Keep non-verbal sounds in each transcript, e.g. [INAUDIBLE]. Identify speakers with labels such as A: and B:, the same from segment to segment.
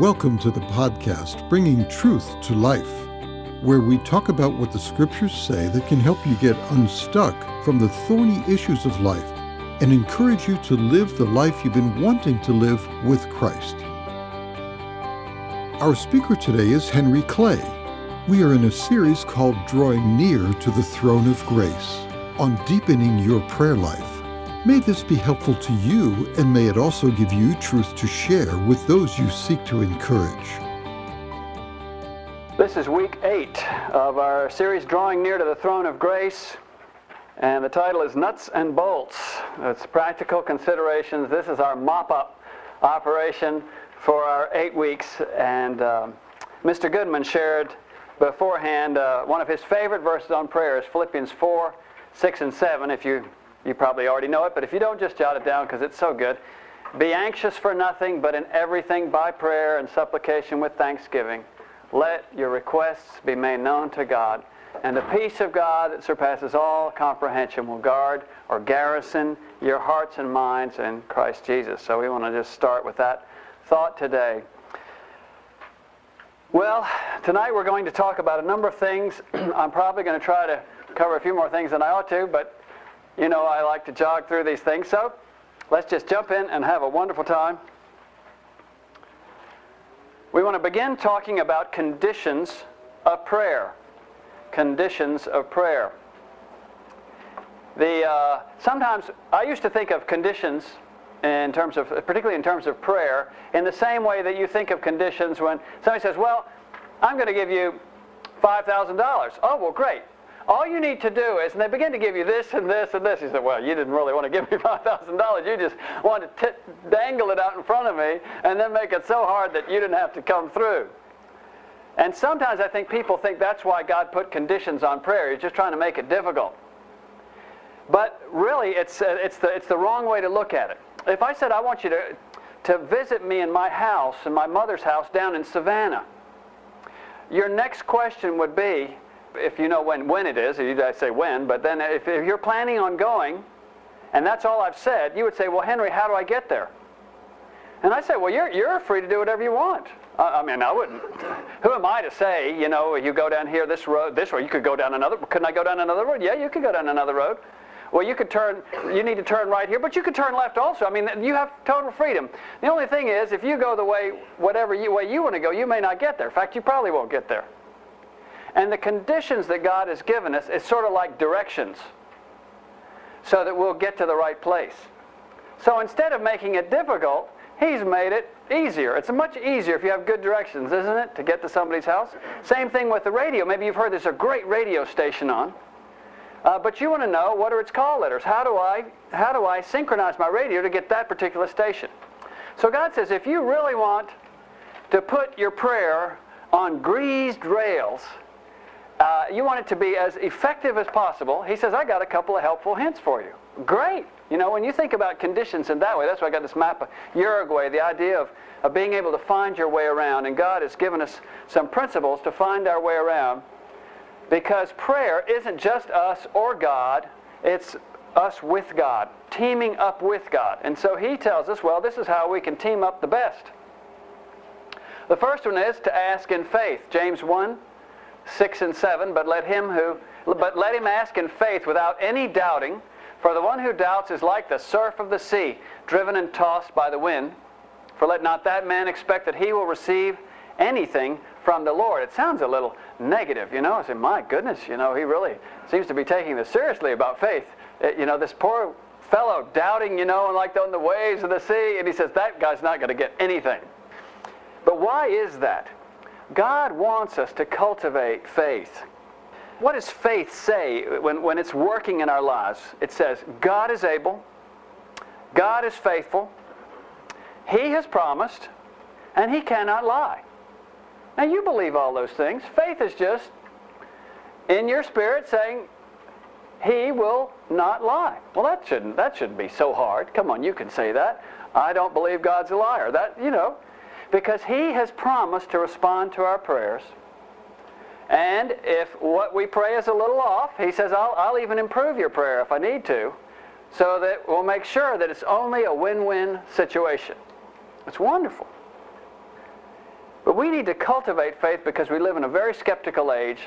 A: Welcome to the podcast Bringing Truth to Life, where we talk about what the scriptures say that can help you get unstuck from the thorny issues of life and encourage you to live the life you've been wanting to live with Christ. Our speaker today is Henry Clay. We are in a series called Drawing Near to the Throne of Grace on deepening your prayer life. May this be helpful to you, and may it also give you truth to share with those you seek to encourage.
B: This is week eight of our series, Drawing Near to the Throne of Grace, and the title is Nuts and Bolts. It's practical considerations. This is our mop up operation for our eight weeks, and um, Mr. Goodman shared beforehand uh, one of his favorite verses on prayer is Philippians 4 6 and 7. If you you probably already know it, but if you don't, just jot it down because it's so good. Be anxious for nothing, but in everything by prayer and supplication with thanksgiving. Let your requests be made known to God. And the peace of God that surpasses all comprehension will guard or garrison your hearts and minds in Christ Jesus. So we want to just start with that thought today. Well, tonight we're going to talk about a number of things. [CLEARS THROAT] I'm probably going to try to cover a few more things than I ought to, but you know I like to jog through these things. So let's just jump in and have a wonderful time. We want to begin talking about conditions of prayer. Conditions of prayer. The, uh, sometimes I used to think of conditions in terms of, particularly in terms of prayer, in the same way that you think of conditions when somebody says, "Well, I'm going to give you five thousand dollars." Oh, well, great. All you need to do is, and they begin to give you this and this and this. He said, Well, you didn't really want to give me [LAUGHS] $5,000. You just wanted to t- dangle it out in front of me and then make it so hard that you didn't have to come through. And sometimes I think people think that's why God put conditions on prayer. He's just trying to make it difficult. But really, it's, uh, it's, the, it's the wrong way to look at it. If I said, I want you to, to visit me in my house, in my mother's house down in Savannah, your next question would be, if you know when, when it is, guys say when, but then if, if you're planning on going, and that's all I've said, you would say, well, Henry, how do I get there? And I say, well, you're, you're free to do whatever you want. I, I mean, I wouldn't. [LAUGHS] Who am I to say, you know, you go down here this road, this road, you could go down another, couldn't I go down another road? Yeah, you could go down another road. Well, you could turn, you need to turn right here, but you could turn left also. I mean, you have total freedom. The only thing is, if you go the way, whatever you, way you want to go, you may not get there. In fact, you probably won't get there. And the conditions that God has given us is sort of like directions so that we'll get to the right place. So instead of making it difficult, He's made it easier. It's much easier if you have good directions, isn't it, to get to somebody's house? Same thing with the radio. Maybe you've heard there's a great radio station on. Uh, but you want to know what are its call letters? How do I how do I synchronize my radio to get that particular station? So God says if you really want to put your prayer on greased rails, uh, you want it to be as effective as possible. He says, I got a couple of helpful hints for you. Great. You know, when you think about conditions in that way, that's why I got this map of Uruguay, the idea of, of being able to find your way around. And God has given us some principles to find our way around because prayer isn't just us or God, it's us with God, teaming up with God. And so He tells us, well, this is how we can team up the best. The first one is to ask in faith. James 1 6 and 7, but let him who but let him ask in faith without any doubting, for the one who doubts is like the surf of the sea, driven and tossed by the wind. For let not that man expect that he will receive anything from the Lord. It sounds a little negative, you know. I say, my goodness, you know, he really seems to be taking this seriously about faith. It, uh, you know, this poor fellow doubting, you know, and like on the waves of the sea, and he says, that guy's not going to get anything. But why is that? God wants us to cultivate faith. What does faith say when, when it's working in our lives? It says, God is able, God is faithful, He has promised, and He cannot lie. Now, you believe all those things. Faith is just in your spirit saying, He will not lie. Well, that shouldn't, that shouldn't be so hard. Come on, you can say that. I don't believe God's a liar. That, you know, because He has promised to respond to our prayers. And if what we pray is a little off, He says, I'll, I'll even improve your prayer if I need to, so that we'll make sure that it's only a win win situation. It's wonderful. But we need to cultivate faith because we live in a very skeptical age,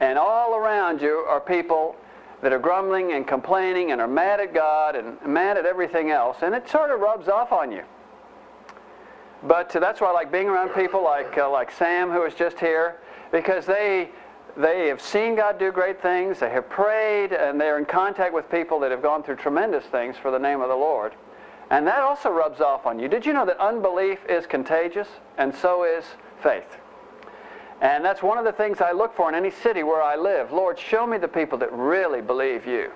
B: and all around you are people that are grumbling and complaining and are mad at God and mad at everything else, and it sort of rubs off on you. But uh, that's why I like being around people like uh, like Sam, who was just here, because they they have seen God do great things. They have prayed, and they're in contact with people that have gone through tremendous things for the name of the Lord. And that also rubs off on you. Did you know that unbelief is contagious, and so is faith? And that's one of the things I look for in any city where I live. Lord, show me the people that really believe you.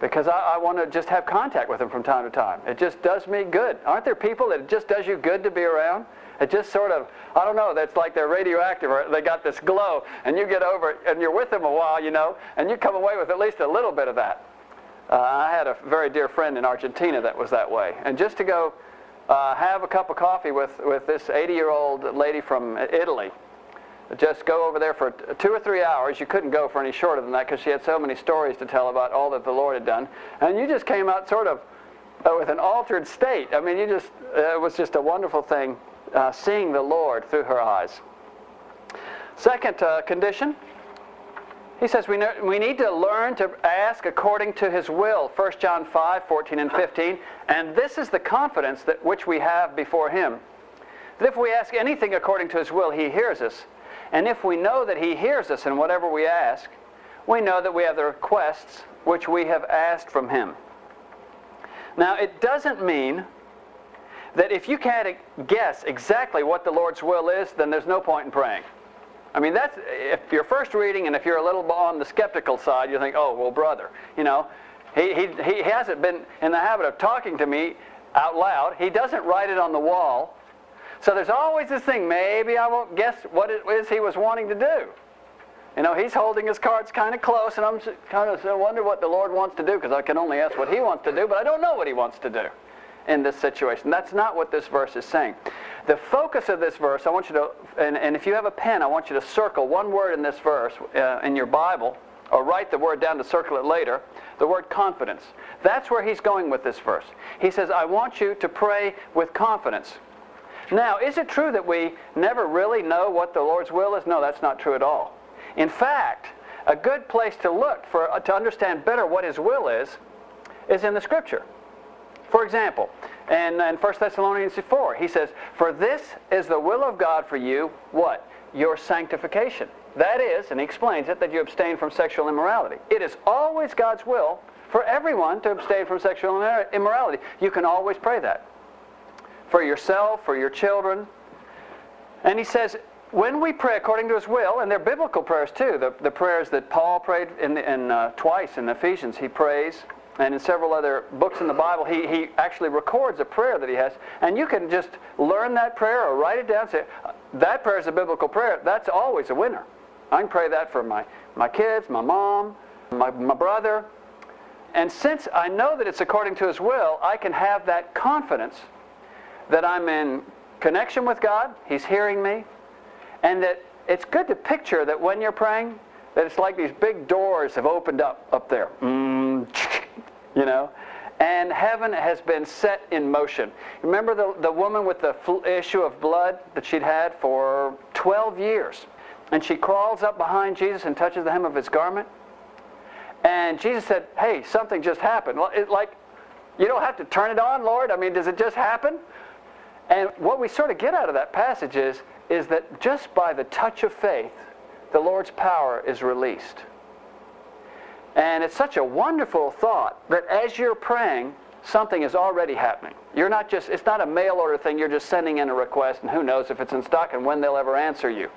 B: Because I, I want to just have contact with them from time to time. It just does me good. Aren't there people that it just does you good to be around? It just sort of, I don't know, that's like they're radioactive or they got this glow, and you get over it and you're with them a while, you know, and you come away with at least a little bit of that. Uh, I had a very dear friend in Argentina that was that way. And just to go uh, have a cup of coffee with, with this 80 year old lady from Italy, just go over there for two or three hours. You couldn't go for any shorter than that because she had so many stories to tell about all that the Lord had done. And you just came out sort of uh, with an altered state. I mean, you just, uh, it was just a wonderful thing uh, seeing the Lord through her eyes. Second uh, condition, he says we, we need to learn to ask according to his will. 1 John 5, 14 and 15. And this is the confidence that which we have before him. That if we ask anything according to his will, he hears us. And if we know that he hears us in whatever we ask, we know that we have the requests which we have asked from him. Now, it doesn't mean that if you can't guess exactly what the Lord's will is, then there's no point in praying. I mean, that's if you're first reading and if you're a little on the skeptical side, you think, oh, well, brother, you know, he, he, he hasn't been in the habit of talking to me out loud. He doesn't write it on the wall. So there's always this thing, maybe I won't guess what it is he was wanting to do. You know, he's holding his cards kind of close, and I'm kind of wonder what the Lord wants to do because I can only ask what he wants to do, but I don't know what he wants to do in this situation. That's not what this verse is saying. The focus of this verse, I want you to, and, and if you have a pen, I want you to circle one word in this verse uh, in your Bible, or write the word down to circle it later, the word confidence. That's where he's going with this verse. He says, I want you to pray with confidence. Now, is it true that we never really know what the Lord's will is? No, that's not true at all. In fact, a good place to look for, uh, to understand better what his will is, is in the Scripture. For example, in, in 1 Thessalonians 4, he says, For this is the will of God for you, what? Your sanctification. That is, and he explains it, that you abstain from sexual immorality. It is always God's will for everyone to abstain from sexual immorality. You can always pray that. For yourself, for your children. And he says, when we pray according to his will, and they're biblical prayers too, the, the prayers that Paul prayed in, in uh, twice in Ephesians, he prays and in several other books in the Bible, he, he actually records a prayer that he has. And you can just learn that prayer or write it down. Say, that prayer is a biblical prayer. That's always a winner. I can pray that for my, my kids, my mom, my, my brother. And since I know that it's according to his will, I can have that confidence that I'm in connection with God, he's hearing me, and that it's good to picture that when you're praying, that it's like these big doors have opened up up there. Mm, [LAUGHS] you know? And heaven has been set in motion. Remember the, the woman with the issue of blood that she'd had for 12 years? And she crawls up behind Jesus and touches the hem of his garment. And Jesus said, Hey, something just happened. It, like, you don't have to turn it on, Lord. I mean, does it just happen? And what we sort of get out of that passage is, is that just by the touch of faith, the Lord's power is released. And it's such a wonderful thought that as you're praying, something is already happening. You're not just, it's not a mail order thing, you're just sending in a request, and who knows if it's in stock and when they'll ever answer you.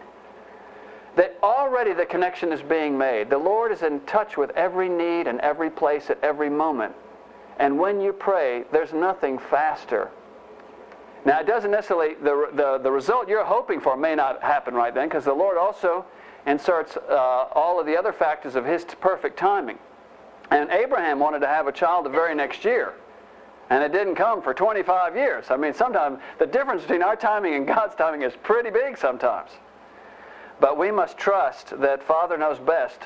B: That already the connection is being made. The Lord is in touch with every need and every place at every moment. And when you pray, there's nothing faster. Now, it doesn't necessarily, the, the, the result you're hoping for may not happen right then, because the Lord also inserts uh, all of the other factors of his perfect timing. And Abraham wanted to have a child the very next year. And it didn't come for 25 years. I mean, sometimes the difference between our timing and God's timing is pretty big sometimes. But we must trust that Father knows best.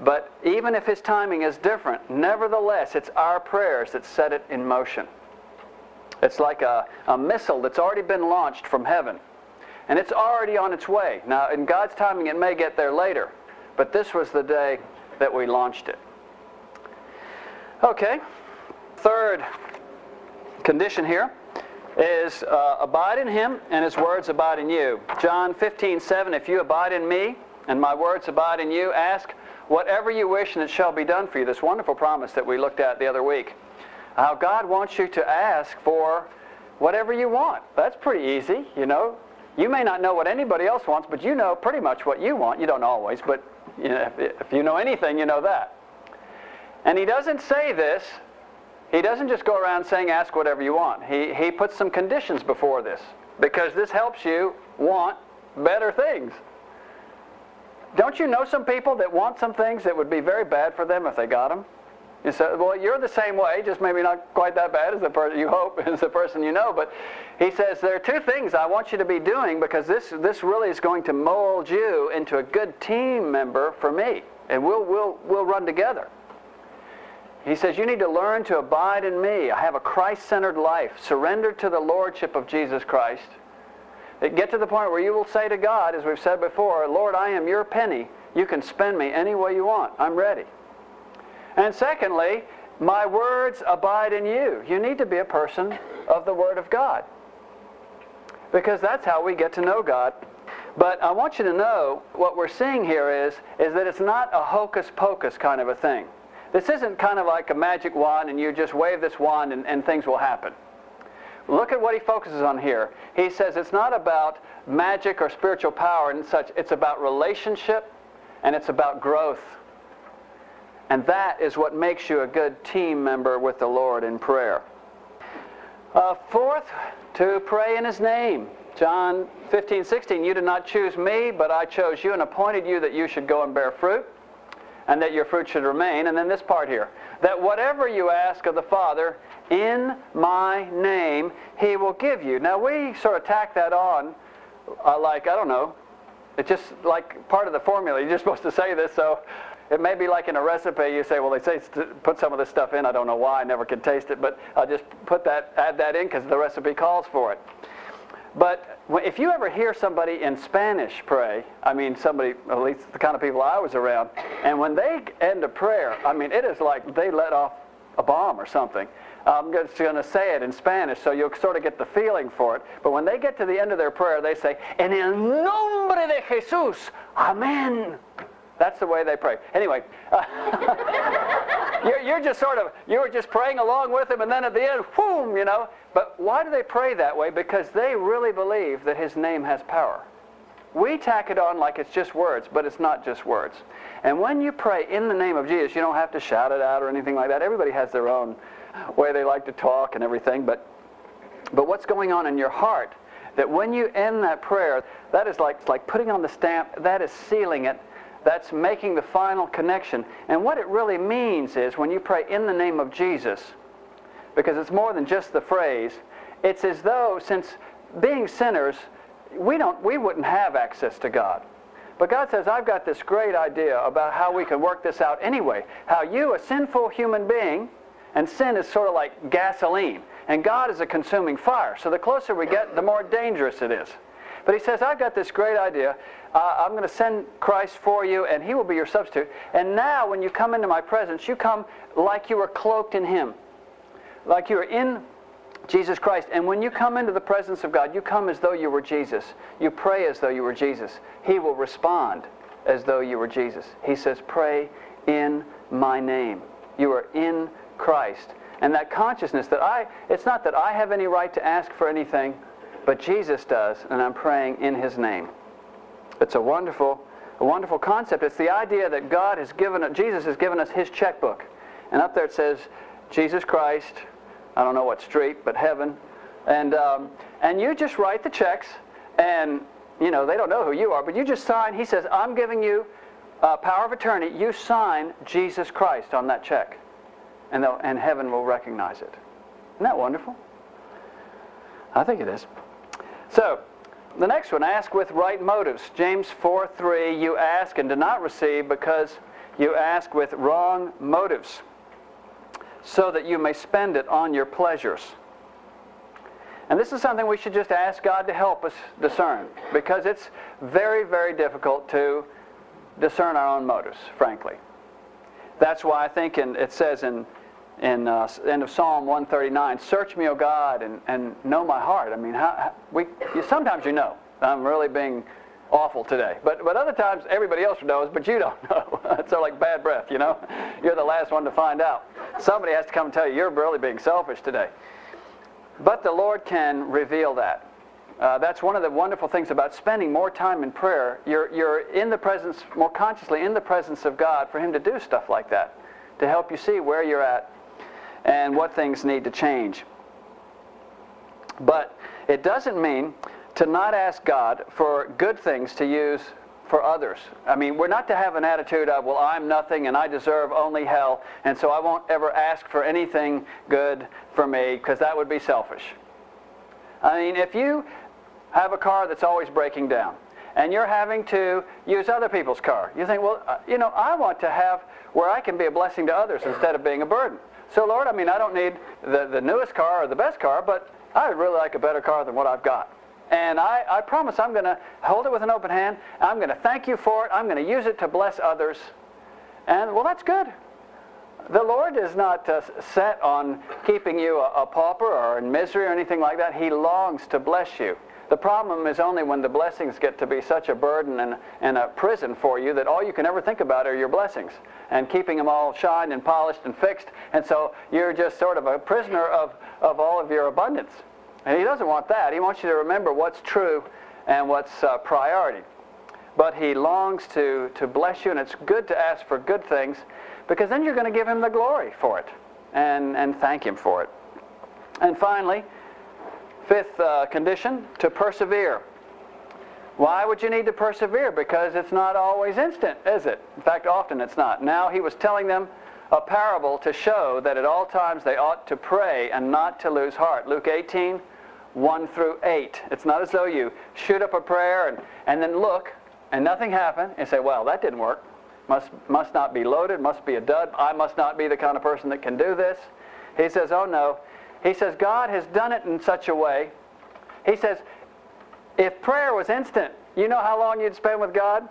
B: But even if his timing is different, nevertheless, it's our prayers that set it in motion. It's like a, a missile that's already been launched from heaven and it's already on its way. Now, in God's timing, it may get there later, but this was the day that we launched it. Okay, third condition here is uh, abide in him and his words abide in you. John 15, 7, if you abide in me and my words abide in you, ask whatever you wish and it shall be done for you. This wonderful promise that we looked at the other week. How God wants you to ask for whatever you want. That's pretty easy, you know. You may not know what anybody else wants, but you know pretty much what you want. You don't always, but you know, if, if you know anything, you know that. And he doesn't say this he doesn't just go around saying, ask whatever you want. He, he puts some conditions before this because this helps you want better things. Don't you know some people that want some things that would be very bad for them if they got them? You say, well, you're the same way, just maybe not quite that bad as the person you hope [LAUGHS] as the person you know. But he says there are two things I want you to be doing because this this really is going to mold you into a good team member for me, and we'll we'll we'll run together. He says, You need to learn to abide in me. I have a Christ centered life, surrendered to the Lordship of Jesus Christ. Get to the point where you will say to God, as we've said before, Lord, I am your penny. You can spend me any way you want. I'm ready. And secondly, my words abide in you. You need to be a person of the Word of God. Because that's how we get to know God. But I want you to know what we're seeing here is, is that it's not a hocus pocus kind of a thing. This isn't kind of like a magic wand and you just wave this wand and, and things will happen. Look at what he focuses on here. He says it's not about magic or spiritual power and such, it's about relationship and it's about growth. And that is what makes you a good team member with the Lord in prayer. Uh, fourth, to pray in his name. John 15, 16, you did not choose me, but I chose you and appointed you that you should go and bear fruit and that your fruit should remain. And then this part here that whatever you ask of the Father in my name, he will give you. Now, we sort of tack that on uh, like, I don't know, it's just like part of the formula. You're just supposed to say this, so it may be like in a recipe. You say, well, they say put some of this stuff in. I don't know why. I never can taste it, but I'll just put that, add that in because the recipe calls for it. But if you ever hear somebody in Spanish pray, I mean, somebody, at least the kind of people I was around, and when they end a prayer, I mean, it is like they let off a bomb or something. I'm just going to say it in Spanish so you'll sort of get the feeling for it. But when they get to the end of their prayer, they say, En el nombre de Jesús, Amen. That's the way they pray. Anyway, uh, [LAUGHS] you're, you're, just sort of, you were just praying along with them, and then at the end, whoom, you know. But why do they pray that way? Because they really believe that His name has power. We tack it on like it's just words, but it's not just words. And when you pray in the name of Jesus, you don't have to shout it out or anything like that. Everybody has their own way they like to talk and everything. But, but what's going on in your heart? That when you end that prayer, that is like, like putting on the stamp, that is sealing it that's making the final connection. And what it really means is when you pray in the name of Jesus, because it's more than just the phrase, it's as though since being sinners, we don't we wouldn't have access to God. But God says, I've got this great idea about how we can work this out anyway. How you, a sinful human being, and sin is sort of like gasoline, and God is a consuming fire. So the closer we get, the more dangerous it is. But he says, I've got this great idea. Uh, I'm going to send Christ for you, and he will be your substitute. And now, when you come into my presence, you come like you were cloaked in him, like you are in Jesus Christ. And when you come into the presence of God, you come as though you were Jesus. You pray as though you were Jesus. He will respond as though you were Jesus. He says, Pray in my name. You are in Christ. And that consciousness that I, it's not that I have any right to ask for anything but Jesus does, and I'm praying in his name. It's a wonderful, a wonderful concept. It's the idea that God has given, Jesus has given us his checkbook. And up there it says, Jesus Christ, I don't know what street, but heaven. And, um, and you just write the checks, and, you know, they don't know who you are, but you just sign. He says, I'm giving you uh, power of attorney. You sign Jesus Christ on that check, and, and heaven will recognize it. Isn't that wonderful? I think it is. So, the next one, ask with right motives. James 4 3, you ask and do not receive because you ask with wrong motives, so that you may spend it on your pleasures. And this is something we should just ask God to help us discern because it's very, very difficult to discern our own motives, frankly. That's why I think in, it says in, in uh, end of Psalm 139, Search me, O God, and, and know my heart. I mean, how, we, you, sometimes you know. I'm really being awful today. But, but other times everybody else knows, but you don't [LAUGHS] know. it's sort of like bad breath, you know? You're the last one to find out. Somebody has to come and tell you you're really being selfish today. But the Lord can reveal that. Uh, that's one of the wonderful things about spending more time in prayer. You're, you're in the presence, more consciously in the presence of God for Him to do stuff like that, to help you see where you're at and what things need to change. But it doesn't mean to not ask God for good things to use for others. I mean, we're not to have an attitude of, well, I'm nothing and I deserve only hell, and so I won't ever ask for anything good for me, because that would be selfish. I mean, if you have a car that's always breaking down, and you're having to use other people's car, you think, well, uh, you know, I want to have where I can be a blessing to others instead of being a burden. So, Lord, I mean, I don't need the, the newest car or the best car, but I would really like a better car than what I've got. And I, I promise I'm going to hold it with an open hand. I'm going to thank you for it. I'm going to use it to bless others. And, well, that's good. The Lord is not uh, set on keeping you a, a pauper or in misery or anything like that. He longs to bless you. The problem is only when the blessings get to be such a burden and, and a prison for you that all you can ever think about are your blessings and keeping them all shined and polished and fixed. And so you're just sort of a prisoner of, of all of your abundance. And he doesn't want that. He wants you to remember what's true and what's uh, priority. But he longs to, to bless you, and it's good to ask for good things because then you're going to give him the glory for it and, and thank him for it. And finally, fifth uh, condition, to persevere. Why would you need to persevere? Because it's not always instant, is it? In fact, often it's not. Now he was telling them a parable to show that at all times they ought to pray and not to lose heart. Luke 18, 1 through 8. It's not as though you shoot up a prayer and, and then look and nothing happened and say, well, that didn't work. Must, must not be loaded, must be a dud. I must not be the kind of person that can do this. He says, oh no. He says, God has done it in such a way. He says, if prayer was instant, you know how long you'd spend with God?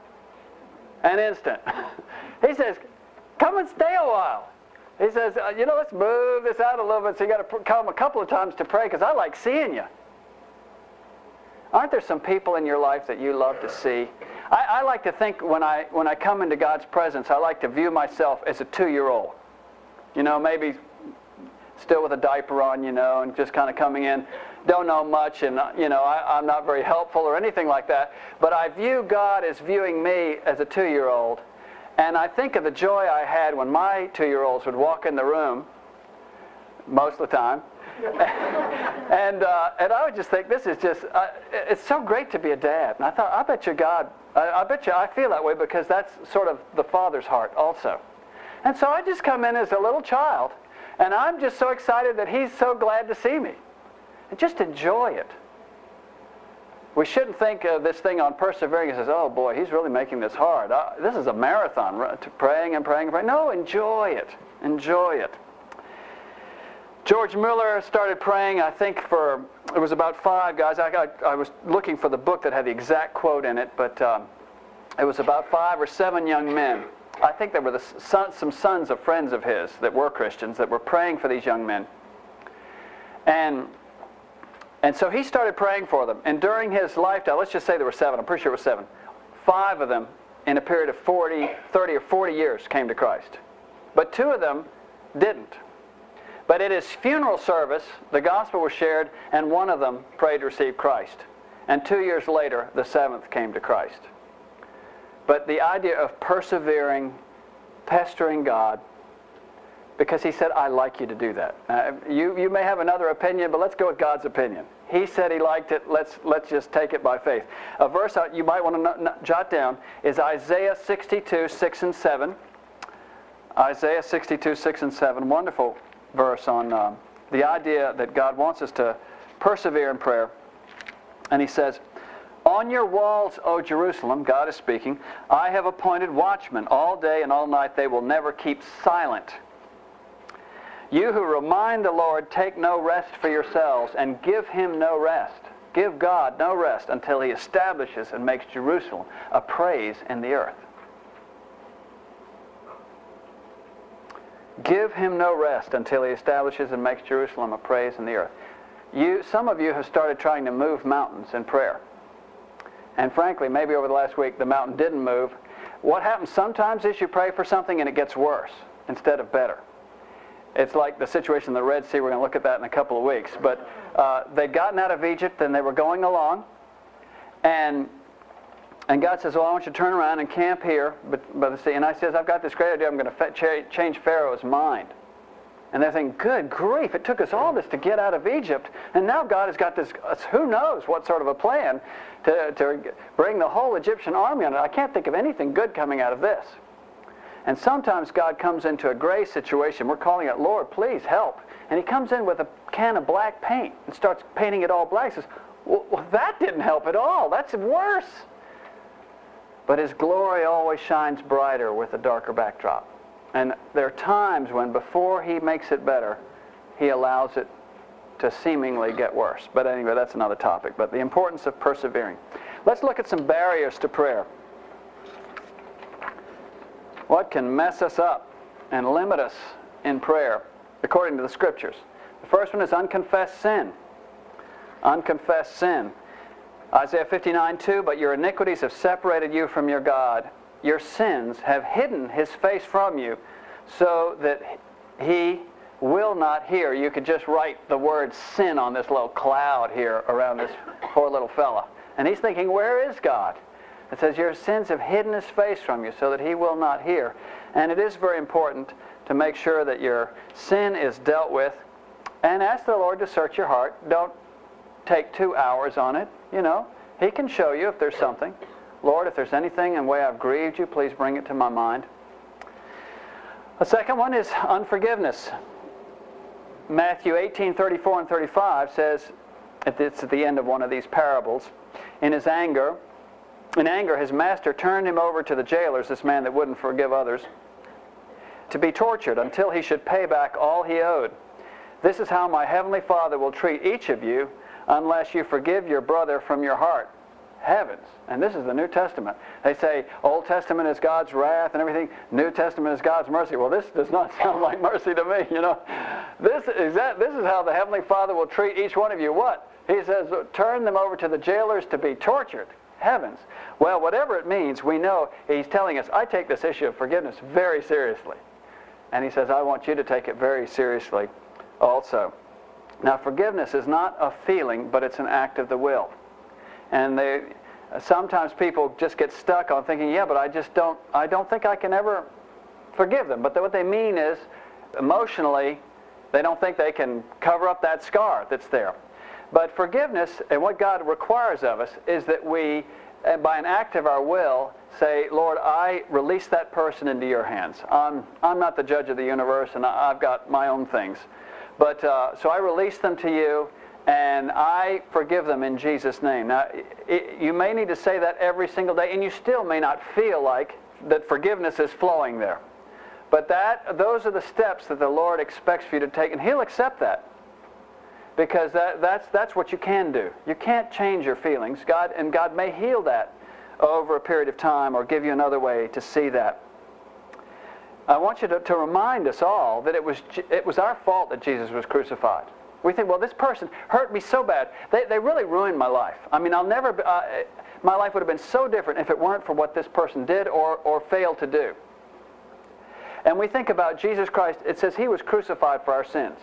B: An instant. [LAUGHS] he says, come and stay a while. He says, uh, you know, let's move this out a little bit so you got to come a couple of times to pray because I like seeing you. Aren't there some people in your life that you love to see? I, I, like to think when I, when I come into God's presence, I like to view myself as a two-year-old. You know, maybe still with a diaper on, you know, and just kind of coming in. Don't know much, and, uh, you know, I, I'm not very helpful or anything like that. But I view God as viewing me as a two-year-old and I think of the joy I had when my two year olds would walk in the room, most of the time. [LAUGHS] and, uh, and I would just think, this is just, uh, it's so great to be a dad. And I thought, I bet you God, I, I bet you I feel that way because that's sort of the father's heart also. And so I just come in as a little child, and I'm just so excited that he's so glad to see me. And just enjoy it we shouldn't think of this thing on persevering as, oh boy, he's really making this hard. Uh, this is a marathon, praying and praying and praying. No, enjoy it. Enjoy it. George Miller started praying, I think, for, it was about five guys. I, got, I was looking for the book that had the exact quote in it, but um, it was about five or seven young men. I think there were the son, some sons of friends of his that were Christians that were praying for these young men. And and so he started praying for them. And during his lifetime, let's just say there were seven, I'm pretty sure it was seven, five of them in a period of 40, 30 or 40 years came to Christ. But two of them didn't. But at his funeral service, the gospel was shared, and one of them prayed to receive Christ. And two years later, the seventh came to Christ. But the idea of persevering, pestering God, because he said, I like you to do that. You, you may have another opinion, but let's go with God's opinion. He said he liked it. Let's, let's just take it by faith. A verse you might want to jot down is Isaiah 62, 6 and 7. Isaiah 62, 6 and 7. Wonderful verse on um, the idea that God wants us to persevere in prayer. And he says, On your walls, O Jerusalem, God is speaking, I have appointed watchmen all day and all night. They will never keep silent. You who remind the Lord, take no rest for yourselves, and give him no rest. Give God no rest until he establishes and makes Jerusalem a praise in the earth. Give him no rest until he establishes and makes Jerusalem a praise in the earth. You, some of you have started trying to move mountains in prayer. And frankly, maybe over the last week the mountain didn't move. What happens sometimes is you pray for something and it gets worse instead of better. It's like the situation in the Red Sea. We're going to look at that in a couple of weeks. But uh, they'd gotten out of Egypt and they were going along. And, and God says, Well, I want you to turn around and camp here by the sea. And I says, I've got this great idea. I'm going to change Pharaoh's mind. And they're thinking, good grief, it took us all this to get out of Egypt. And now God has got this, uh, who knows what sort of a plan to, to bring the whole Egyptian army on it. I can't think of anything good coming out of this. And sometimes God comes into a gray situation. We're calling it, Lord, please help. And he comes in with a can of black paint and starts painting it all black. He says, well, that didn't help at all. That's worse. But his glory always shines brighter with a darker backdrop. And there are times when before he makes it better, he allows it to seemingly get worse. But anyway, that's another topic. But the importance of persevering. Let's look at some barriers to prayer. What can mess us up and limit us in prayer according to the scriptures? The first one is unconfessed sin. Unconfessed sin. Isaiah 59 2, but your iniquities have separated you from your God. Your sins have hidden his face from you so that he will not hear. You could just write the word sin on this little cloud here around this poor little fella. And he's thinking, where is God? It says, Your sins have hidden his face from you so that he will not hear. And it is very important to make sure that your sin is dealt with. And ask the Lord to search your heart. Don't take two hours on it. You know, he can show you if there's something. Lord, if there's anything in the way I've grieved you, please bring it to my mind. The second one is unforgiveness. Matthew 18, 34 and 35 says, it's at the end of one of these parables, in his anger, in anger, his master turned him over to the jailers, this man that wouldn't forgive others, to be tortured until he should pay back all he owed. This is how my heavenly Father will treat each of you unless you forgive your brother from your heart. Heavens. And this is the New Testament. They say Old Testament is God's wrath and everything. New Testament is God's mercy. Well, this does not [LAUGHS] sound like mercy to me, you know. This is, that, this is how the Heavenly Father will treat each one of you. What? He says, turn them over to the jailers to be tortured heavens. Well, whatever it means, we know he's telling us, I take this issue of forgiveness very seriously. And he says, I want you to take it very seriously also. Now, forgiveness is not a feeling, but it's an act of the will. And they, sometimes people just get stuck on thinking, yeah, but I just don't, I don't think I can ever forgive them. But what they mean is, emotionally, they don't think they can cover up that scar that's there. But forgiveness and what God requires of us is that we, by an act of our will, say, Lord, I release that person into your hands. I'm, I'm not the judge of the universe and I've got my own things. But uh, so I release them to you and I forgive them in Jesus' name. Now, it, you may need to say that every single day and you still may not feel like that forgiveness is flowing there. But that, those are the steps that the Lord expects for you to take and He'll accept that because that, that's, that's what you can do. You can't change your feelings. God, and God may heal that over a period of time or give you another way to see that. I want you to, to remind us all that it was, it was our fault that Jesus was crucified. We think, well, this person hurt me so bad. They, they really ruined my life. I mean, I'll never, uh, my life would have been so different if it weren't for what this person did or, or failed to do. And we think about Jesus Christ, it says he was crucified for our sins.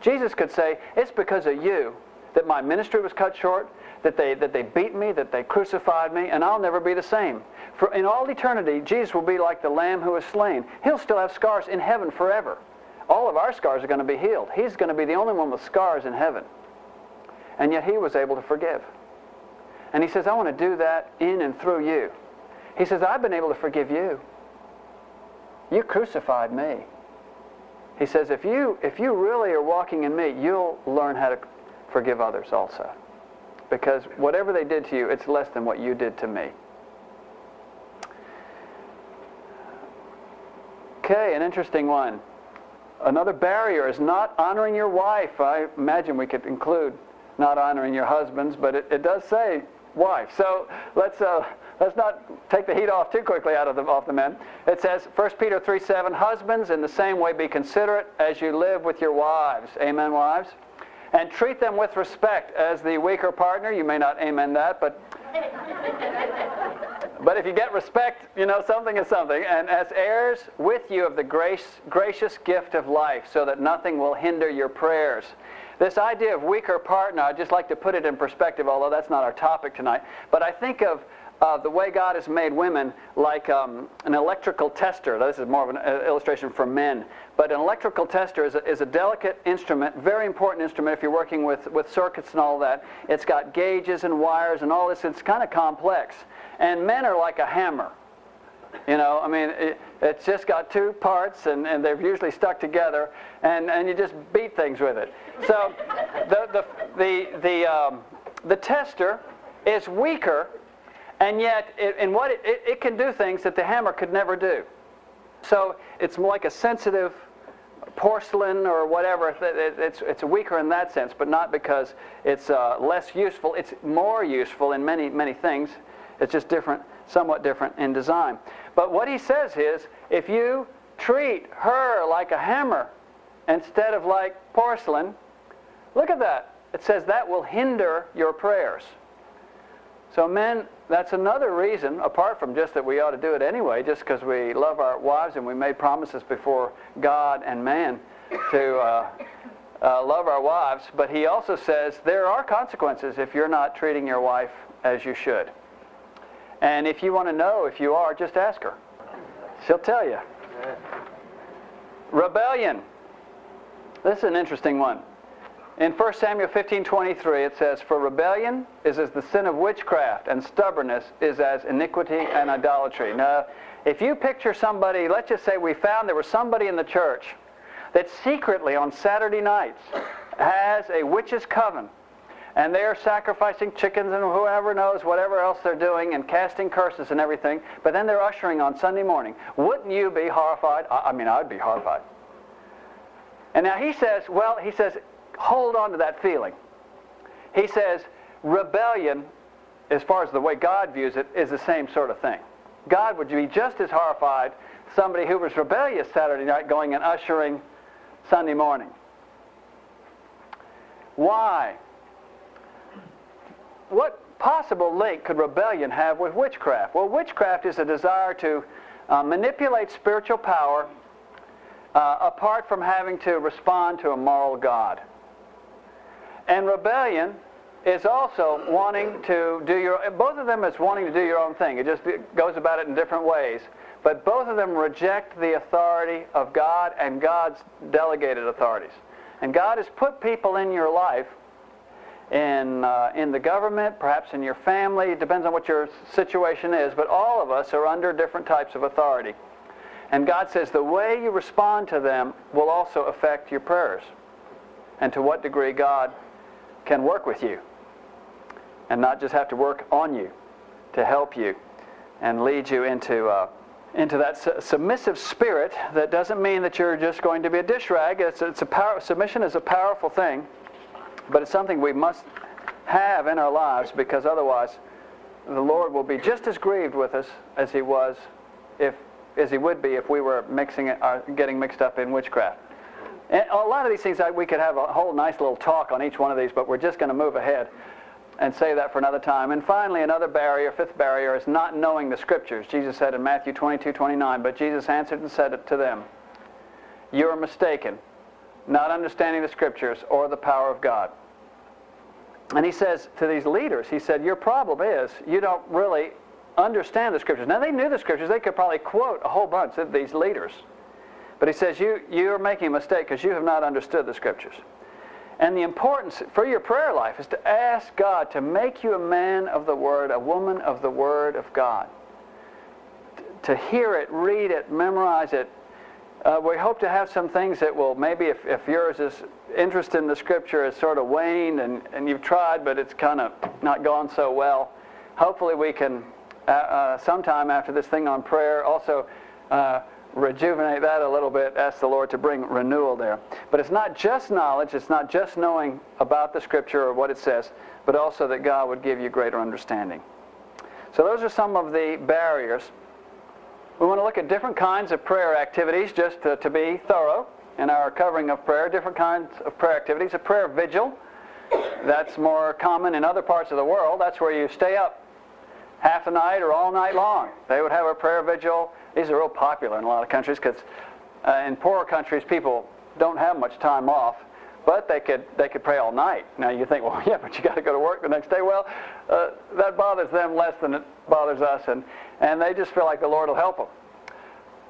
B: Jesus could say, It's because of you that my ministry was cut short, that they, that they beat me, that they crucified me, and I'll never be the same. For in all eternity, Jesus will be like the lamb who was slain. He'll still have scars in heaven forever. All of our scars are going to be healed. He's going to be the only one with scars in heaven. And yet he was able to forgive. And he says, I want to do that in and through you. He says, I've been able to forgive you. You crucified me. He says, if you, if you really are walking in me, you'll learn how to forgive others also. Because whatever they did to you, it's less than what you did to me. Okay, an interesting one. Another barrier is not honoring your wife. I imagine we could include not honoring your husbands, but it, it does say wife. So let's uh, let's not take the heat off too quickly out of the off the men. It says 1 Peter 3 7, husbands in the same way be considerate as you live with your wives. Amen, wives? And treat them with respect as the weaker partner. You may not amen that, but but if you get respect, you know, something is something. And as heirs with you of the grace, gracious gift of life, so that nothing will hinder your prayers. This idea of weaker partner, I'd just like to put it in perspective, although that's not our topic tonight. But I think of uh, the way God has made women like um, an electrical tester. This is more of an uh, illustration for men. But an electrical tester is a, is a delicate instrument, very important instrument if you're working with, with circuits and all that. It's got gauges and wires and all this. It's kind of complex. And men are like a hammer. You know, I mean, it, it's just got two parts, and, and they're usually stuck together, and, and you just beat things with it. So the, the, the, the, um, the tester is weaker, and yet it, in what it, it, it can do things that the hammer could never do. So it's like a sensitive porcelain or whatever. It's, it's weaker in that sense, but not because it's uh, less useful. It's more useful in many, many things. It's just different, somewhat different in design. But what he says is if you treat her like a hammer instead of like porcelain, look at that. It says that will hinder your prayers. So, men, that's another reason, apart from just that we ought to do it anyway, just because we love our wives and we made promises before God and man to uh, uh, love our wives. But he also says there are consequences if you're not treating your wife as you should. And if you want to know if you are, just ask her. She'll tell you. Rebellion. This is an interesting one. In 1 Samuel 15 23, it says, For rebellion is as the sin of witchcraft, and stubbornness is as iniquity and idolatry. Now, if you picture somebody, let's just say we found there was somebody in the church that secretly on Saturday nights has a witch's coven and they are sacrificing chickens and whoever knows whatever else they're doing and casting curses and everything, but then they're ushering on Sunday morning. Wouldn't you be horrified? I, I mean, I'd be horrified. And now he says, well, he says, hold on to that feeling. He says, rebellion, as far as the way God views it, is the same sort of thing. God would be just as horrified somebody who was rebellious Saturday night going and ushering Sunday morning. Why? what possible link could rebellion have with witchcraft? Well, witchcraft is a desire to uh, manipulate spiritual power uh, apart from having to respond to a moral God. And rebellion is also wanting to do your, both of them is wanting to do your own thing. It just goes about it in different ways. But both of them reject the authority of God and God's delegated authorities. And God has put people in your life in, uh, in the government, perhaps in your family. It depends on what your situation is, but all of us are under different types of authority. And God says the way you respond to them will also affect your prayers and to what degree God can work with you and not just have to work on you to help you and lead you into, uh, into that su- submissive spirit that doesn't mean that you're just going to be a dish rag. It's, it's a power, submission is a powerful thing. But it's something we must have in our lives because otherwise the Lord will be just as grieved with us as he was if as he would be if we were mixing it, uh, getting mixed up in witchcraft. And a lot of these things, we could have a whole nice little talk on each one of these, but we're just going to move ahead and save that for another time. And finally, another barrier, fifth barrier, is not knowing the Scriptures. Jesus said in Matthew 22, 29, but Jesus answered and said it to them, You are mistaken not understanding the scriptures or the power of God. And he says to these leaders, he said, Your problem is you don't really understand the scriptures. Now, they knew the scriptures. They could probably quote a whole bunch of these leaders. But he says, you, You're making a mistake because you have not understood the scriptures. And the importance for your prayer life is to ask God to make you a man of the Word, a woman of the Word of God. To hear it, read it, memorize it, uh, we hope to have some things that will maybe if, if yours is interest in the scripture is sort of waned and, and you've tried but it's kind of not gone so well hopefully we can uh, uh, sometime after this thing on prayer also uh, rejuvenate that a little bit, ask the Lord to bring renewal there. But it's not just knowledge, it's not just knowing about the Scripture or what it says, but also that God would give you greater understanding. So those are some of the barriers. We want to look at different kinds of prayer activities just to, to be thorough in our covering of prayer, different kinds of prayer activities. A prayer vigil, that's more common in other parts of the world. That's where you stay up half the night or all night long. They would have a prayer vigil. These are real popular in a lot of countries because uh, in poorer countries people don't have much time off. But they could they could pray all night. Now you think, [LAUGHS] well, yeah, but you got to go to work the next day. Well, uh, that bothers them less than it bothers us, and and they just feel like the Lord will help them.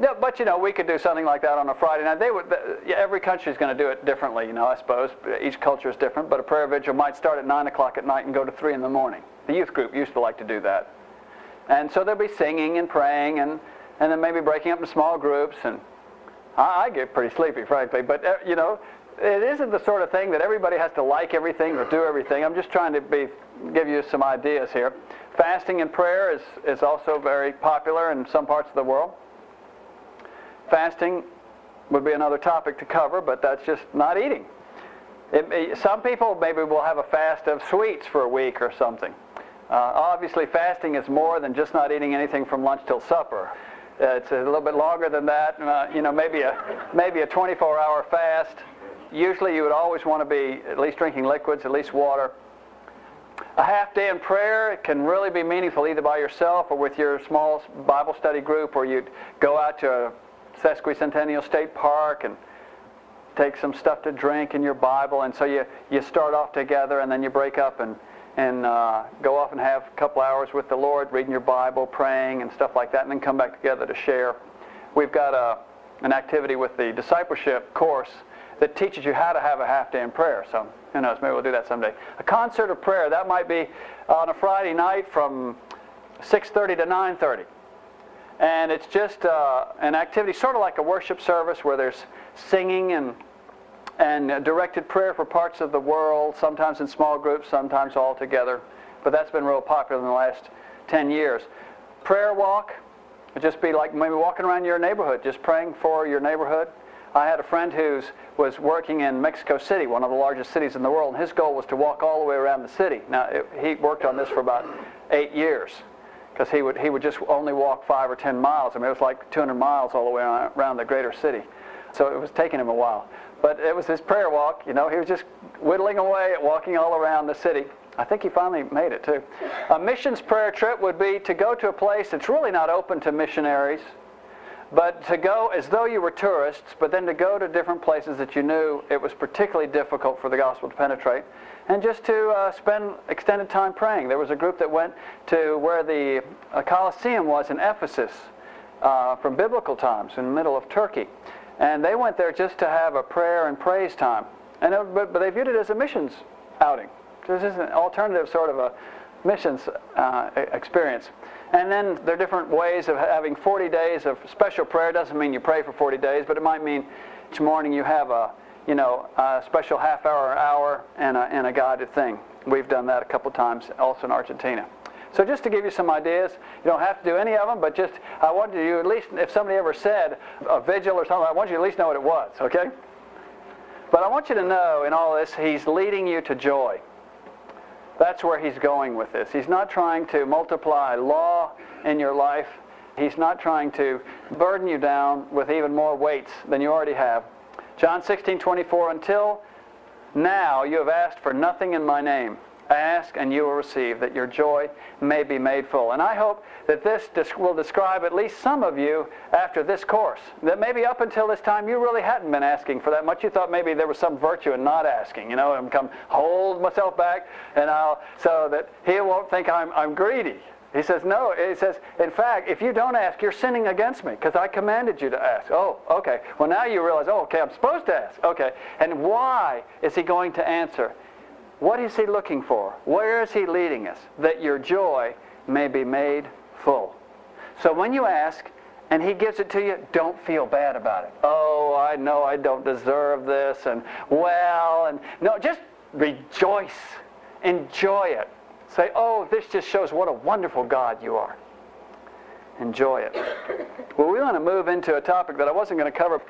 B: Yeah, but you know, we could do something like that on a Friday night. They would. Every country is going to do it differently. You know, I suppose each culture is different. But a prayer vigil might start at nine o'clock at night and go to three in the morning. The youth group used to like to do that, and so they'll be singing and praying and and then maybe breaking up in small groups. And I, I get pretty sleepy, frankly. But uh, you know, it isn't the sort of thing that everybody has to like everything or do everything. I'm just trying to be, give you some ideas here. Fasting and prayer is, is also very popular in some parts of the world. Fasting would be another topic to cover, but that's just not eating. It, some people maybe will have a fast of sweets for a week or something. Uh, obviously, fasting is more than just not eating anything from lunch till supper. Uh, it's a little bit longer than that. Uh, you know, maybe a maybe a 24-hour fast usually you would always want to be at least drinking liquids, at least water. A half day in prayer can really be meaningful either by yourself or with your small Bible study group, or you'd go out to a Sesquicentennial State Park and take some stuff to drink in your Bible, and so you, you start off together and then you break up and, and uh, go off and have a couple hours with the Lord, reading your Bible, praying, and stuff like that, and then come back together to share. We've got a, an activity with the discipleship course that teaches you how to have a half day in prayer. So who knows? Maybe we'll do that someday. A concert of prayer that might be on a Friday night from 6:30 to 9:30, and it's just uh, an activity, sort of like a worship service, where there's singing and and directed prayer for parts of the world. Sometimes in small groups, sometimes all together. But that's been real popular in the last 10 years. Prayer walk would just be like maybe walking around your neighborhood, just praying for your neighborhood. I had a friend who was working in Mexico City, one of the largest cities in the world, and his goal was to walk all the way around the city. Now, it, he worked on this for about eight years because he would, he would just only walk five or ten miles. I mean, it was like 200 miles all the way around the greater city. So it was taking him a while. But it was his prayer walk. You know, he was just whittling away at walking all around the city. I think he finally made it too. A missions prayer trip would be to go to a place that's really not open to missionaries but to go as though you were tourists, but then to go to different places that you knew it was particularly difficult for the gospel to penetrate, and just to uh, spend extended time praying. There was a group that went to where the uh, Colosseum was in Ephesus uh, from biblical times in the middle of Turkey. And they went there just to have a prayer and praise time. And but, but they viewed it as a missions outing. This is an alternative sort of a missions uh, experience. And then there are different ways of having 40 days of special prayer. Doesn't mean you pray for 40 days, but it might mean each morning you have a, you know, a special half hour or hour and a, and a guided thing. We've done that a couple times also in Argentina. So just to give you some ideas, you don't have to do any of them, but just I want you at least, if somebody ever said a vigil or something, I want you at least know what it was, okay? But I want you to know in all this, he's leading you to joy. That's where he's going with this. He's not trying to multiply law in your life. He's not trying to burden you down with even more weights than you already have. John 16, 24, until now you have asked for nothing in my name. Ask and you will receive, that your joy may be made full. And I hope that this will describe at least some of you after this course. That maybe up until this time you really hadn't been asking for that much. You thought maybe there was some virtue in not asking. You know, I'm come hold myself back, and I'll so that he won't think I'm I'm greedy. He says, no. He says, in fact, if you don't ask, you're sinning against me because I commanded you to ask. Oh, okay. Well, now you realize, oh, okay, I'm supposed to ask. Okay. And why is he going to answer? What is he looking for? Where is he leading us? That your joy may be made full. So when you ask and he gives it to you, don't feel bad about it. Oh, I know I don't deserve this, and well, and no, just rejoice. Enjoy it. Say, oh, this just shows what a wonderful God you are. enjoy it. [COUGHS] Well, we want to move into a topic that I wasn't going to cover.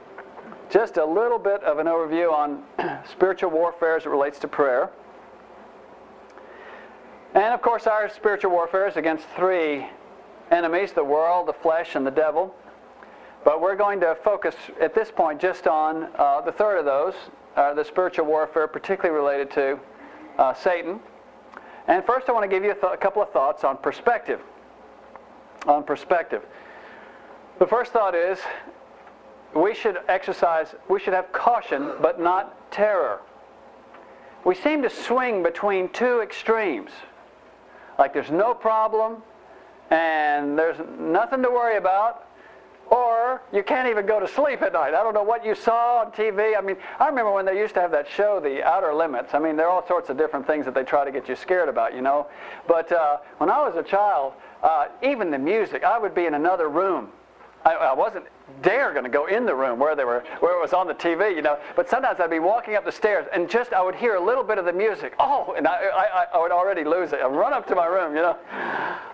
B: Just a little bit of an overview on [COUGHS] spiritual warfare as it relates to prayer. And of course, our spiritual warfare is against three enemies the world, the flesh, and the devil. But we're going to focus at this point just on uh, the third of those, uh, the spiritual warfare, particularly related to uh, Satan. And first, I want to give you a, th- a couple of thoughts on perspective. On perspective. The first thought is we should exercise, we should have caution, but not terror. We seem to swing between two extremes. Like there's no problem and there's nothing to worry about, or you can't even go to sleep at night. I don't know what you saw on TV. I mean, I remember when they used to have that show, The Outer Limits. I mean, there are all sorts of different things that they try to get you scared about, you know. But uh, when I was a child, uh, even the music, I would be in another room I, I wasn't dare going to go in the room where they were where it was on the TV, you know. But sometimes I'd be walking up the stairs and just I would hear a little bit of the music. Oh, and I, I, I would already lose it. I'd run up to my room, you know.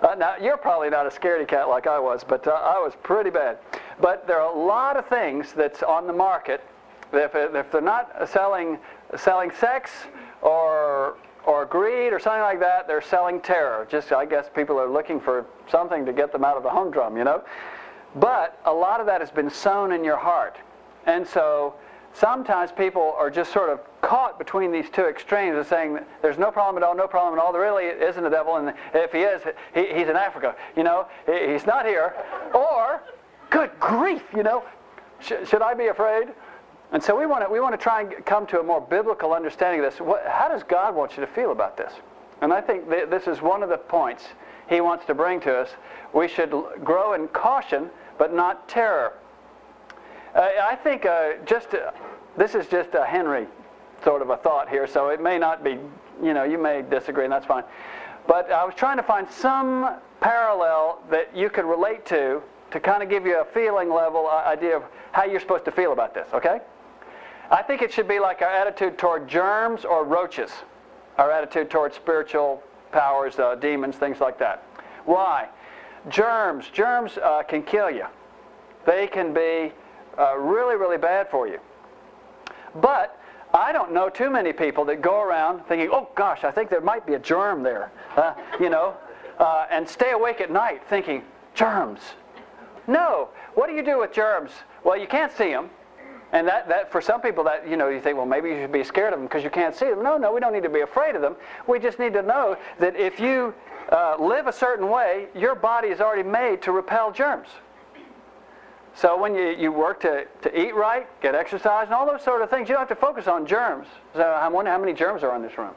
B: Uh, now you're probably not a scaredy cat like I was, but uh, I was pretty bad. But there are a lot of things that's on the market. If, if they're not selling selling sex or or greed or something like that, they're selling terror. Just I guess people are looking for something to get them out of the humdrum, you know. But a lot of that has been sown in your heart. And so sometimes people are just sort of caught between these two extremes of saying there's no problem at all, no problem at all. There really isn't a devil, and if he is, he, he's in Africa. You know, he, he's not here. Or, good grief, you know, sh- should I be afraid? And so we want to we want to try and come to a more biblical understanding of this. What, how does God want you to feel about this? And I think th- this is one of the points He wants to bring to us. We should grow in caution but not terror. Uh, I think uh, just uh, this is just a Henry sort of a thought here, so it may not be, you know, you may disagree, and that's fine. But I was trying to find some parallel that you could relate to to kind of give you a feeling level uh, idea of how you're supposed to feel about this, okay? I think it should be like our attitude toward germs or roaches, our attitude toward spiritual powers, uh, demons, things like that. Why? Germs. Germs uh, can kill you. They can be uh, really, really bad for you. But I don't know too many people that go around thinking, oh gosh, I think there might be a germ there. Uh, you know, uh, and stay awake at night thinking, germs. No. What do you do with germs? Well, you can't see them. And that, that for some people that you know you think well maybe you should be scared of them because you can't see them. No, no, we don't need to be afraid of them. We just need to know that if you uh, live a certain way, your body is already made to repel germs. So when you, you work to, to eat right, get exercise, and all those sort of things, you don't have to focus on germs. So I wonder how many germs are in this room.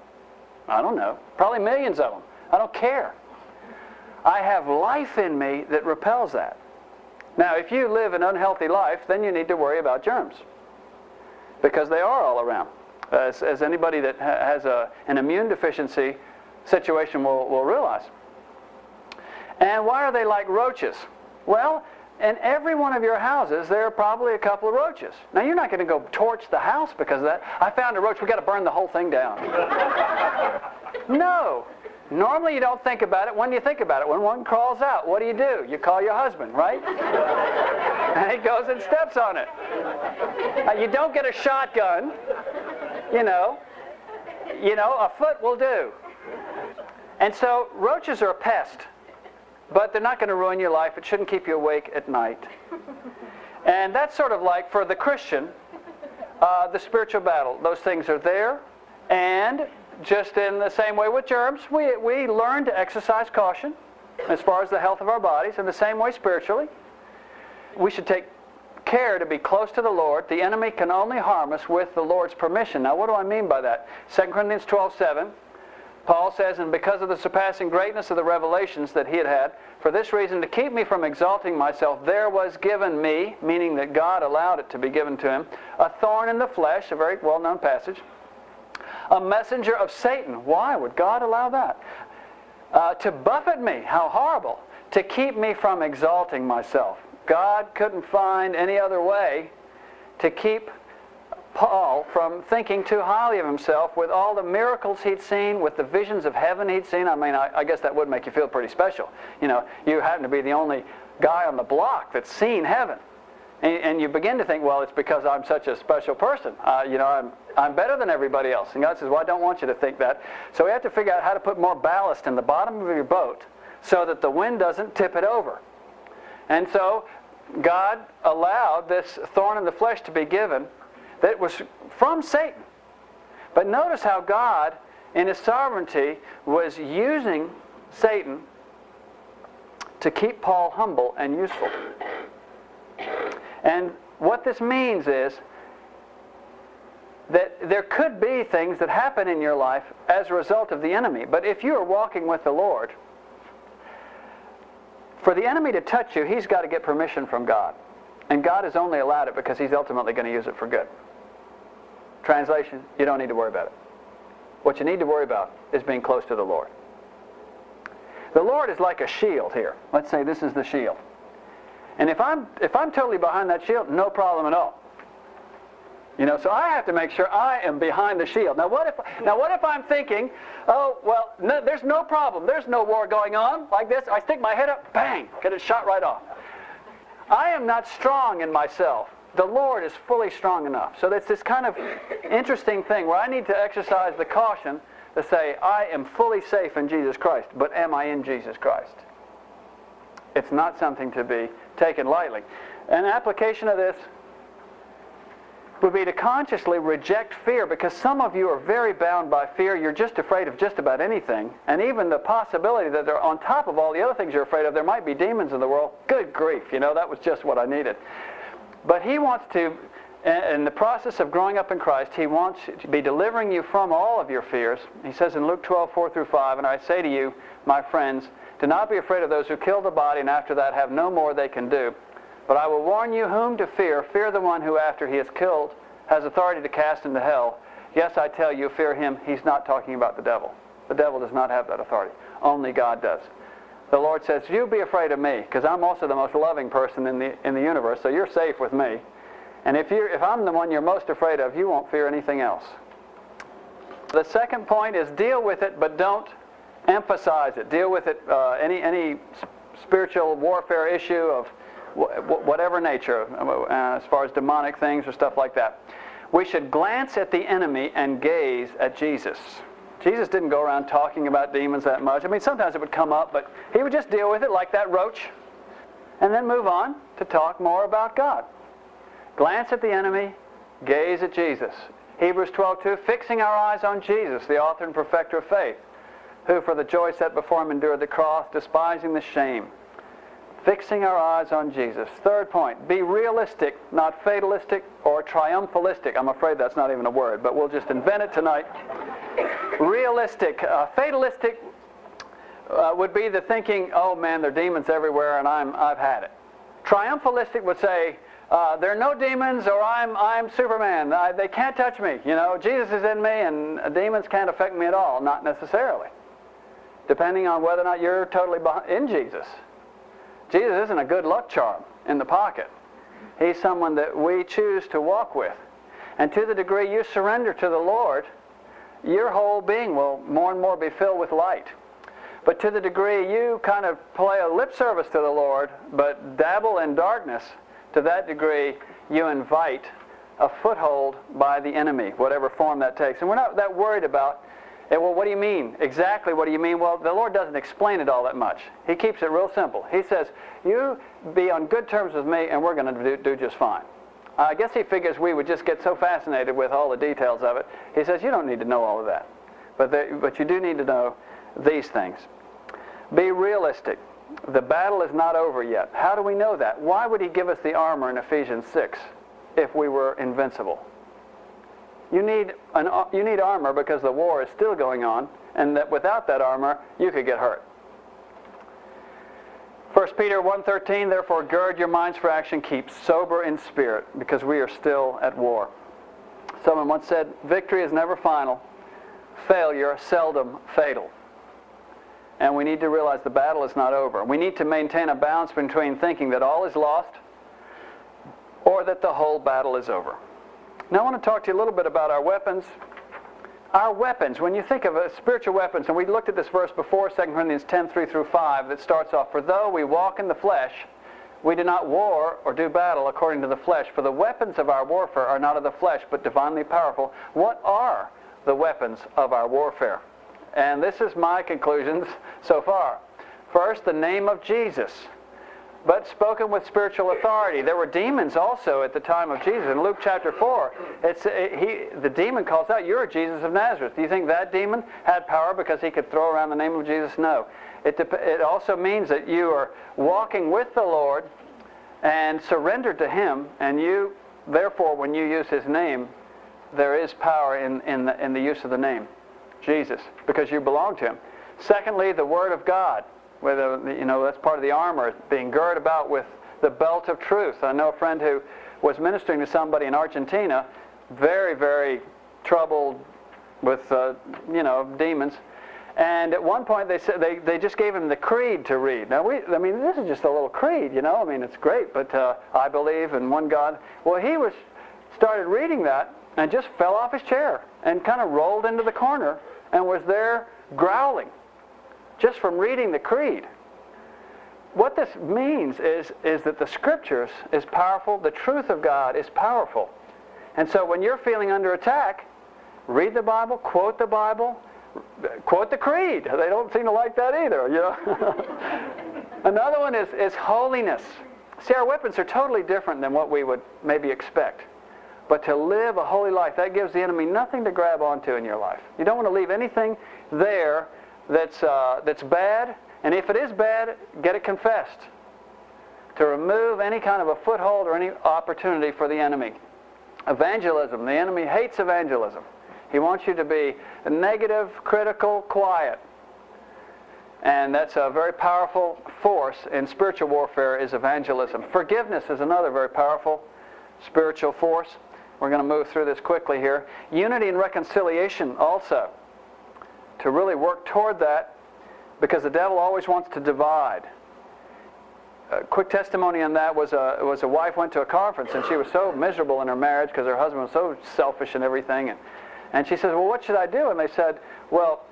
B: I don't know. Probably millions of them. I don't care. I have life in me that repels that. Now, if you live an unhealthy life, then you need to worry about germs because they are all around. As, as anybody that ha- has a, an immune deficiency situation will, will realize. And why are they like roaches? Well, in every one of your houses, there are probably a couple of roaches. Now, you're not going to go torch the house because of that. I found a roach, we've got to burn the whole thing down. [LAUGHS] no. Normally, you don't think about it. When do you think about it? When one crawls out, what do you do? You call your husband, right? [LAUGHS] and he goes and steps on it. You don't get a shotgun, you know. You know, a foot will do. And so, roaches are a pest, but they're not going to ruin your life. It shouldn't keep you awake at night. And that's sort of like for the Christian, uh, the spiritual battle. Those things are there, and just in the same way with germs, we, we learn to exercise caution as far as the health of our bodies, in the same way spiritually. We should take care to be close to the Lord. The enemy can only harm us with the Lord's permission. Now, what do I mean by that? 2 Corinthians 12 7. Paul says, And because of the surpassing greatness of the revelations that he had had, for this reason, to keep me from exalting myself, there was given me, meaning that God allowed it to be given to him, a thorn in the flesh, a very well known passage, a messenger of Satan. Why would God allow that? Uh, to buffet me, how horrible, to keep me from exalting myself. God couldn't find any other way to keep Paul from thinking too highly of himself with all the miracles he'd seen, with the visions of heaven he'd seen. I mean, I, I guess that would make you feel pretty special. You know, you happen to be the only guy on the block that's seen heaven. And, and you begin to think, well, it's because I'm such a special person. Uh, you know, I'm, I'm better than everybody else. And God says, well, I don't want you to think that. So we have to figure out how to put more ballast in the bottom of your boat so that the wind doesn't tip it over. And so God allowed this thorn in the flesh to be given that was from Satan. But notice how God, in his sovereignty, was using Satan to keep Paul humble and useful. And what this means is that there could be things that happen in your life as a result of the enemy. But if you are walking with the Lord, for the enemy to touch you, he's got to get permission from God. And God has only allowed it because he's ultimately going to use it for good. Translation, you don't need to worry about it. What you need to worry about is being close to the Lord. The Lord is like a shield here. Let's say this is the shield. And if I'm if I'm totally behind that shield, no problem at all. You know, so I have to make sure I am behind the shield. Now what if now what if I'm thinking, oh well, no, there's no problem. There's no war going on like this. I stick my head up, bang, get it shot right off. I am not strong in myself. The Lord is fully strong enough. So it's this kind of interesting thing where I need to exercise the caution to say, I am fully safe in Jesus Christ, but am I in Jesus Christ? It's not something to be taken lightly. An application of this would be to consciously reject fear because some of you are very bound by fear. You're just afraid of just about anything. And even the possibility that they're on top of all the other things you're afraid of, there might be demons in the world. Good grief, you know, that was just what I needed. But he wants to, in the process of growing up in Christ, he wants to be delivering you from all of your fears. He says in Luke 12, 4 through 5, And I say to you, my friends, do not be afraid of those who kill the body and after that have no more they can do. But I will warn you whom to fear. Fear the one who, after he is killed, has authority to cast into hell. Yes, I tell you, fear him. He's not talking about the devil. The devil does not have that authority. Only God does. The Lord says, you be afraid of me, because I'm also the most loving person in the, in the universe, so you're safe with me. And if, you if I'm the one you're most afraid of, you won't fear anything else. The second point is deal with it, but don't emphasize it. Deal with it, uh, any, any spiritual warfare issue of whatever nature, uh, as far as demonic things or stuff like that. We should glance at the enemy and gaze at Jesus. Jesus didn't go around talking about demons that much. I mean, sometimes it would come up, but he would just deal with it like that roach and then move on to talk more about God. Glance at the enemy, gaze at Jesus. Hebrews 12:2, fixing our eyes on Jesus, the author and perfecter of faith, who for the joy set before him endured the cross, despising the shame fixing our eyes on Jesus. Third point, be realistic, not fatalistic or triumphalistic. I'm afraid that's not even a word, but we'll just invent it tonight. Realistic. Uh, fatalistic uh, would be the thinking, oh man, there are demons everywhere and I'm, I've had it. Triumphalistic would say, uh, there are no demons or I'm, I'm Superman. I, they can't touch me. You know, Jesus is in me and demons can't affect me at all. Not necessarily. Depending on whether or not you're totally in Jesus. Jesus isn't a good luck charm in the pocket. He's someone that we choose to walk with. And to the degree you surrender to the Lord, your whole being will more and more be filled with light. But to the degree you kind of play a lip service to the Lord, but dabble in darkness, to that degree you invite a foothold by the enemy, whatever form that takes. And we're not that worried about well, what do you mean? Exactly what do you mean? Well, the Lord doesn't explain it all that much. He keeps it real simple. He says, You be on good terms with me, and we're going to do, do just fine. Uh, I guess he figures we would just get so fascinated with all the details of it. He says, You don't need to know all of that. But, but you do need to know these things. Be realistic. The battle is not over yet. How do we know that? Why would he give us the armor in Ephesians 6 if we were invincible? You need, an, you need armor because the war is still going on, and that without that armor, you could get hurt. 1 Peter 1.13, therefore gird your minds for action, keep sober in spirit, because we are still at war. Someone once said, victory is never final, failure seldom fatal. And we need to realize the battle is not over. We need to maintain a balance between thinking that all is lost or that the whole battle is over. Now I want to talk to you a little bit about our weapons. Our weapons, when you think of uh, spiritual weapons, and we looked at this verse before, 2 Corinthians 10, 3 through 5, that starts off, For though we walk in the flesh, we do not war or do battle according to the flesh, for the weapons of our warfare are not of the flesh, but divinely powerful. What are the weapons of our warfare? And this is my conclusions so far. First, the name of Jesus, but spoken with spiritual authority. There were demons also at the time of Jesus. In Luke chapter 4, it's, it, he, the demon calls out, You're Jesus of Nazareth. Do you think that demon had power because he could throw around the name of Jesus? No. It, it also means that you are walking with the Lord and surrendered to Him, and you, therefore, when you use His name, there is power in, in, the, in the use of the name, Jesus, because you belong to Him. Secondly, the Word of God. Whether, you know, that's part of the armor, being girded about with the belt of truth. I know a friend who was ministering to somebody in Argentina, very, very troubled with, uh, you know, demons and at one point, they said they, they just gave him the creed to read. Now, we, I mean, this is just a little creed, you know. I mean, it's great, but uh, I believe in one God. Well, he was started reading that and just fell off his chair and kind of rolled into the corner and was there growling just from reading the creed. What this means is, is that the scriptures is powerful, the truth of God is powerful. And so when you're feeling under attack, read the Bible, quote the Bible, quote the creed. They don't seem to like that either, you know. [LAUGHS] Another one is, is holiness. See, our weapons are totally different than what we would maybe expect. But to live a holy life, that gives the enemy nothing to grab onto in your life. You don't want to leave anything there that's, uh, that's bad. And if it is bad, get it confessed. To remove any kind of a foothold or any opportunity for the enemy. Evangelism. The enemy hates evangelism. He wants you to be negative, critical, quiet. And that's a very powerful force in spiritual warfare is evangelism. Forgiveness is another very powerful spiritual force. We're going to move through this quickly here. Unity and reconciliation also. To really work toward that because the devil always wants to divide. A quick testimony on that was a, was a wife went to a conference and she was so miserable in her marriage because her husband was so selfish and everything. And and she says, Well, what should I do? And they said, Well,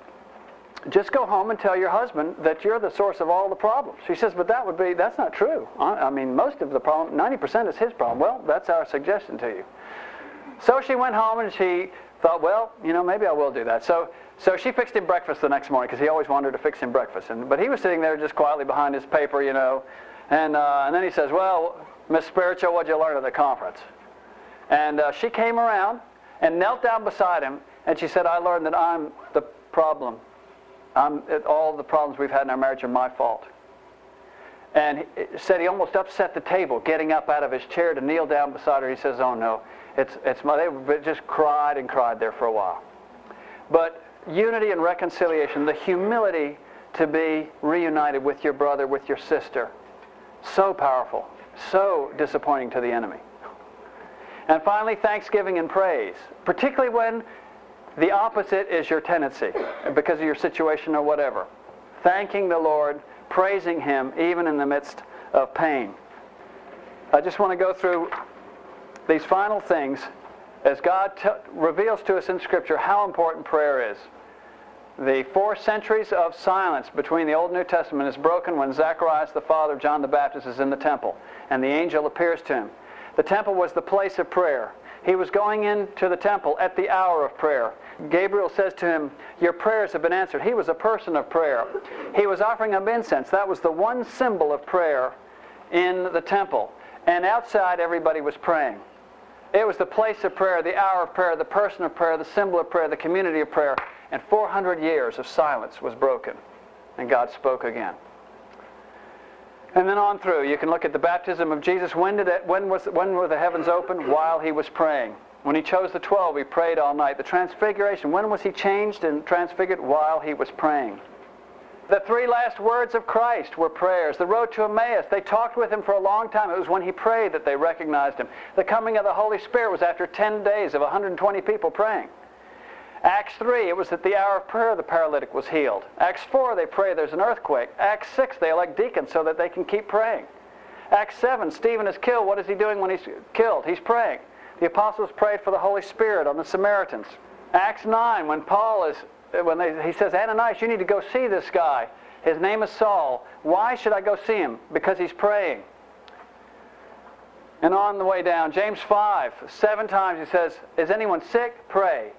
B: just go home and tell your husband that you're the source of all the problems. She says, But that would be, that's not true. I mean, most of the problem, 90% is his problem. Well, that's our suggestion to you. So she went home and she thought, Well, you know, maybe I will do that. So, so she fixed him breakfast the next morning because he always wanted to fix him breakfast. And, but he was sitting there just quietly behind his paper, you know. And, uh, and then he says, Well, Miss Spiritual, what'd you learn at the conference? And uh, she came around and knelt down beside him, and she said, I learned that I'm the problem. I'm, all the problems we've had in our marriage are my fault. And he said he almost upset the table, getting up out of his chair to kneel down beside her. He says, Oh no, it's, it's my, they just cried and cried there for a while. But unity and reconciliation, the humility to be reunited with your brother, with your sister, so powerful, so disappointing to the enemy. And finally, thanksgiving and praise, particularly when the opposite is your tendency because of your situation or whatever. Thanking the Lord, praising Him even in the midst of pain. I just want to go through these final things as God t- reveals to us in Scripture how important prayer is. The four centuries of silence between the Old and New Testament is broken when Zacharias, the father of John the Baptist, is in the temple and the angel appears to him. The temple was the place of prayer. He was going into the temple at the hour of prayer. Gabriel says to him, Your prayers have been answered. He was a person of prayer. He was offering up incense. That was the one symbol of prayer in the temple. And outside, everybody was praying. It was the place of prayer, the hour of prayer, the person of prayer, the symbol of prayer, the community of prayer. And 400 years of silence was broken. And God spoke again. And then on through, you can look at the baptism of Jesus. When, did it, when, was, when were the heavens open? While he was praying. When he chose the twelve, he prayed all night. The transfiguration, when was he changed and transfigured? While he was praying. The three last words of Christ were prayers. The road to Emmaus, they talked with him for a long time. It was when he prayed that they recognized him. The coming of the Holy Spirit was after 10 days of 120 people praying. Acts 3, it was at the hour of prayer the paralytic was healed. Acts 4, they pray there's an earthquake. Acts 6, they elect deacons so that they can keep praying. Acts 7, Stephen is killed. What is he doing when he's killed? He's praying. The apostles prayed for the Holy Spirit on the Samaritans. Acts 9, when Paul is, when they, he says, Ananias, you need to go see this guy. His name is Saul. Why should I go see him? Because he's praying. And on the way down, James 5, seven times he says, Is anyone sick? Pray.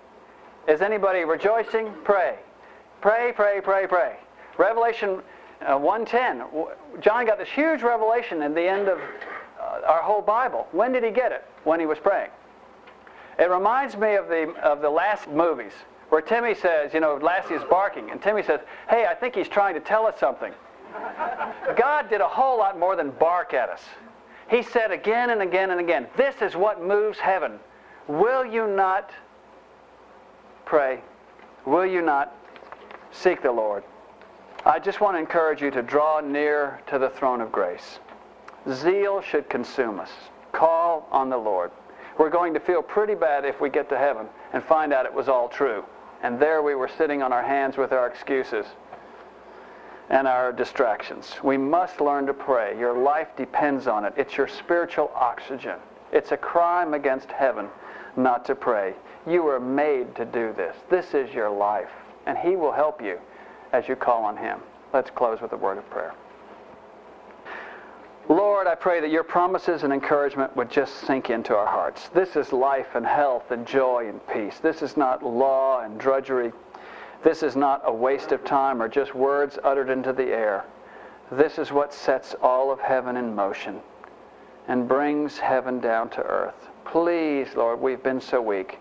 B: Is anybody rejoicing? Pray. Pray, pray, pray, pray. Revelation uh, 110, John got this huge revelation in the end of uh, our whole Bible. When did he get it? When he was praying. It reminds me of the, of the Lassie movies where Timmy says, you know, Lassie is barking, and Timmy says, hey, I think he's trying to tell us something. God did a whole lot more than bark at us. He said again and again and again, This is what moves heaven. Will you not pray? Will you not seek the Lord? I just want to encourage you to draw near to the throne of grace. Zeal should consume us. Call on the Lord. We're going to feel pretty bad if we get to heaven and find out it was all true. And there we were sitting on our hands with our excuses and our distractions. We must learn to pray. Your life depends on it. It's your spiritual oxygen. It's a crime against heaven not to pray. You were made to do this. This is your life. And He will help you as you call on Him. Let's close with a word of prayer. Lord, I pray that your promises and encouragement would just sink into our hearts. This is life and health and joy and peace. This is not law and drudgery. This is not a waste of time or just words uttered into the air. This is what sets all of heaven in motion and brings heaven down to earth. Please, Lord, we've been so weak.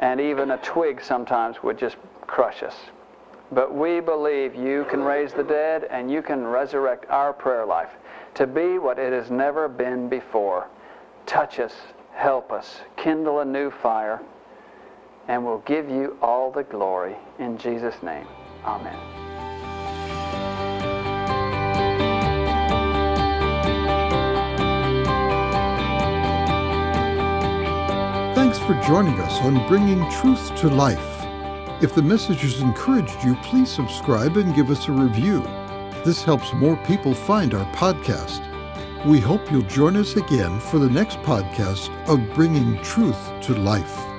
B: And even a twig sometimes would just crush us. But we believe you can raise the dead and you can resurrect our prayer life to be what it has never been before. Touch us, help us, kindle a new fire and we'll give you all the glory. In Jesus' name, amen.
A: Thanks for joining us on Bringing Truth to Life. If the message has encouraged you, please subscribe and give us a review. This helps more people find our podcast. We hope you'll join us again for the next podcast of Bringing Truth to Life.